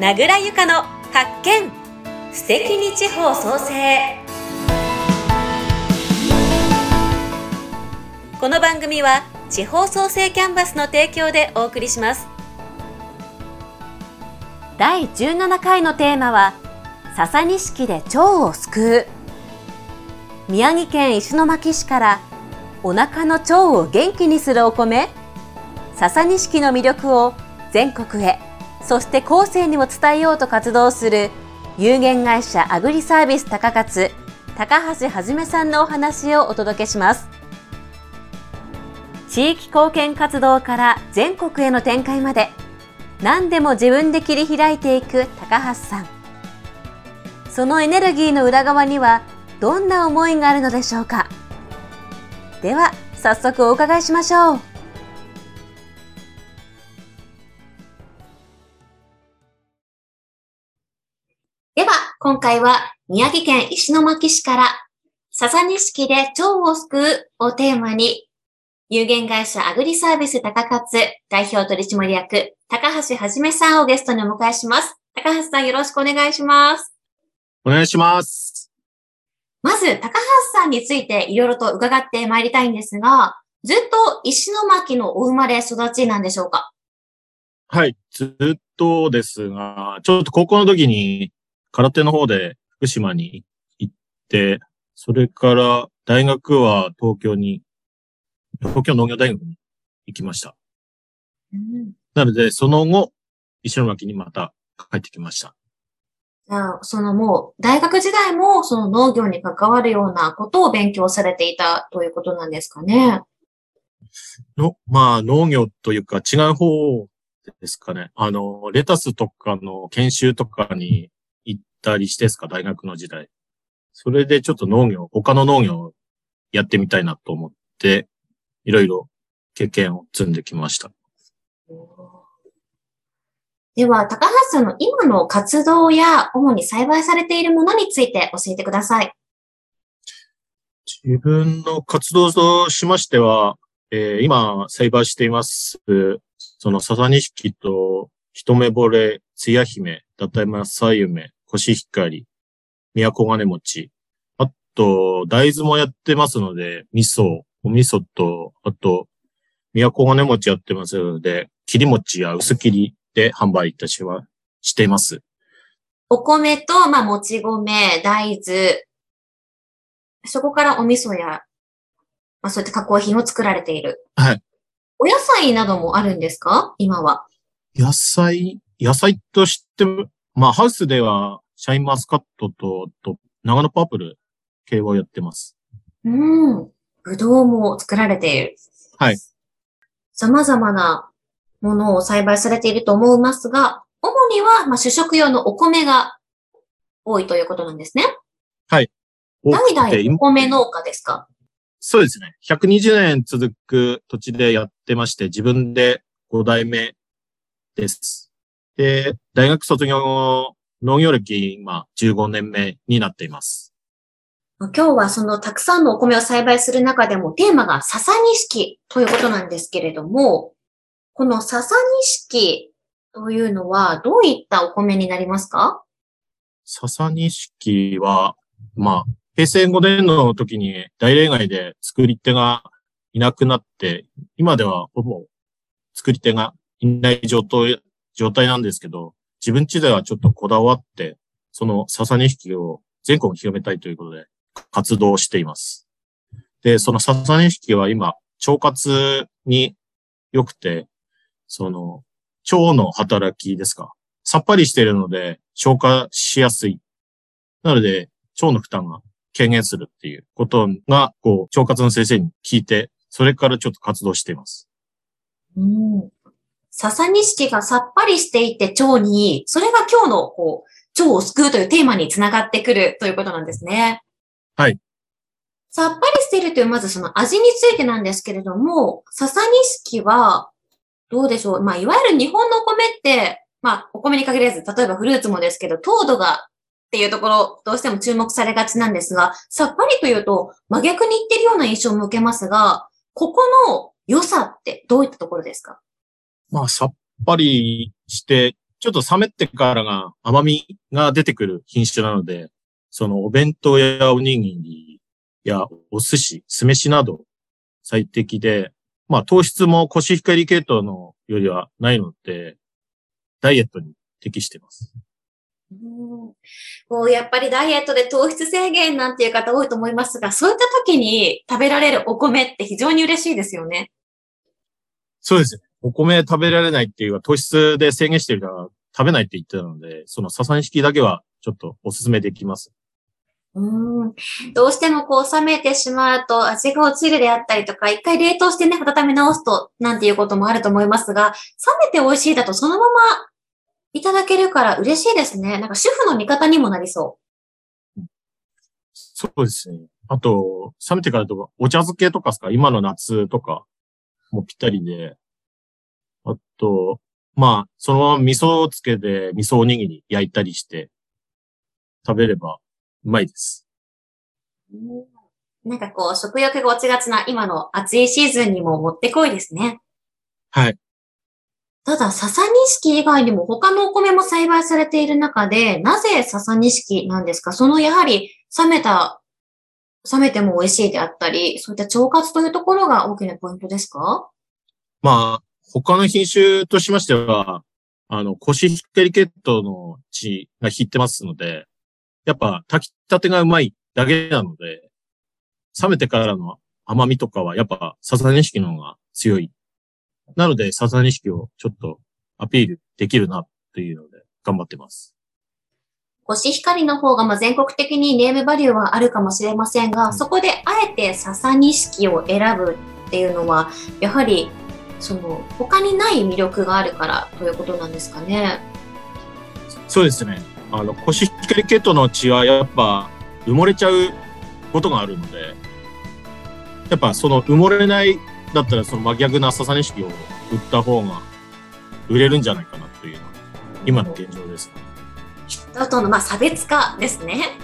名倉由香の発見。素敵に地方創生。この番組は地方創生キャンバスの提供でお送りします。第17回のテーマは笹錦で腸を救う。宮城県石巻市からお腹の腸を元気にするお米。笹錦の魅力を全国へ。そして後世にも伝えようと活動する有限会社アグリサービス高勝高橋はじめさんのお話をお届けします。地域貢献活動から全国への展開まで何でも自分で切り開いていく高橋さん。そのエネルギーの裏側にはどんな思いがあるのでしょうか。では早速お伺いしましょう。今回は宮城県石巻市から笹錦で腸を救うをテーマに有限会社アグリサービス高勝代表取締役高橋はじめさんをゲストにお迎えします。高橋さんよろしくお願いします。お願いします。まず、高橋さんについていろいろと伺ってまいりたいんですが、ずっと石巻のお生まれ育ちなんでしょうか？はい、ずっとですが、ちょっと高校の時に空手の方で福島に行って、それから大学は東京に、東京農業大学に行きました。うん、なので、その後、石巻にまた帰ってきました。じゃあ、そのもう、大学時代もその農業に関わるようなことを勉強されていたということなんですかね。の、まあ、農業というか違う方ですかね。あの、レタスとかの研修とかにったりしてですか、大学の時代。それでちょっと農業、他の農業をやってみたいなと思って、いろいろ経験を積んできました。では、高橋さんの今の活動や主に栽培されているものについて教えてください。自分の活動としましては、えー、今栽培しています、その笹錦と一目惚れ、つや姫、だたまさゆめ、コシヒカリ、宮古金餅。あと、大豆もやってますので、味噌、お味噌と、あと、宮古金餅やってますので、切り餅や薄切りで販売いたしは、しています。お米と、まあ、もち米、大豆、そこからお味噌や、まあ、そういった加工品を作られている。はい。お野菜などもあるんですか？今は。野菜、野菜としてまあ、ハウスでは、シャインマスカットと、と、長野パープル系をやってます。うん。ぶどうも作られている。はい。様々なものを栽培されていると思いますが、主には、まあ、主食用のお米が多いということなんですね。はい。代々お米農家ですか？そうですね。120年続く土地でやってまして、自分で5代目です。で、大学卒業後、農業歴、今、15年目になっています。今日はそのたくさんのお米を栽培する中でもテーマが笹錦ということなんですけれども、この笹錦というのはどういったお米になりますか？笹錦は、まあ、平成5年の時に大例外で作り手がいなくなって、今ではほぼ作り手がいない状態状態なんですけど、自分家ではちょっとこだわって、その笹錦を全国に広めたいということで活動しています。で、その笹錦は今、腸活に良くて、その、腸の働きですか？さっぱりしているので消化しやすい。なので、腸の負担が軽減するっていうことが、こう、腸活の先生に聞いて、それからちょっと活動しています。うん。笹錦がさっぱりしていて腸に、それが今日のこう腸を救うというテーマにつながってくるということなんですね。はい。さっぱりしているという、まずその味についてなんですけれども、笹錦は、どうでしょうまあ、いわゆる日本のお米って、まあ、お米に限らず、例えばフルーツもですけど、糖度がっていうところ、どうしても注目されがちなんですが、さっぱりというと、真逆に言ってるような印象も受けますが、ここの良さってどういったところですか？まあ、さっぱりしてちょっと冷めてからが甘みが出てくる品種なので、そのお弁当やおにぎりやお寿司、酢飯など最適で、まあ糖質もコシヒカリ系統のよりはないので、ダイエットに適しています。うんこうやっぱりダイエットで糖質制限なんていう方多いと思いますが、そういった時に食べられるお米って非常に嬉しいですよね。そうですね。お米食べられないっていうか、糖質で制限してるから食べないって言ってたので、そのササニシキだけはちょっとおすすめできます。うんどうしてもこう冷めてしまうと味が落ちるであったりとか、一回冷凍してね、温め直すと、なんていうこともあると思いますが、冷めて美味しいだとそのままいただけるから嬉しいですね。なんか主婦の味方にもなりそう。そうですね。あと、冷めてからとか、お茶漬けとかですか？今の夏とかもぴったりで。あと、まあ、そのまま味噌をつけて、味噌おにぎり焼いたりして食べればうまいです。なんかこう、食欲が落ちがちな今の暑いシーズンにももってこいですね。はい。ただ、笹錦以外にも他のお米も栽培されている中で、なぜ笹錦なんですか？そのやはり冷めた、冷めても美味しいであったり、そういった腸活というところが大きなポイントですか？まあ、他の品種としましては、あの、コシヒカリ血統の血が引ってますので、やっぱ炊きたてがうまいだけなので、冷めてからの甘みとかはやっぱ笹錦の方が強いなので、サザニシキをちょっとアピールできるなというので、頑張ってます。コシヒカリの方がまあ全国的にネームバリューはあるかもしれませんが、うん、そこであえてササニシキを選ぶっていうのは、やはり、その、他にない魅力があるからということなんですかね。そうですね。あの、コシヒカリ系統の血はやっぱ埋もれちゃうことがあるので、やっぱその埋もれないだったらその真逆な笹錦を売った方が売れるんじゃないかなというのが今の現状です、ね。人とのまあ差別化ですね。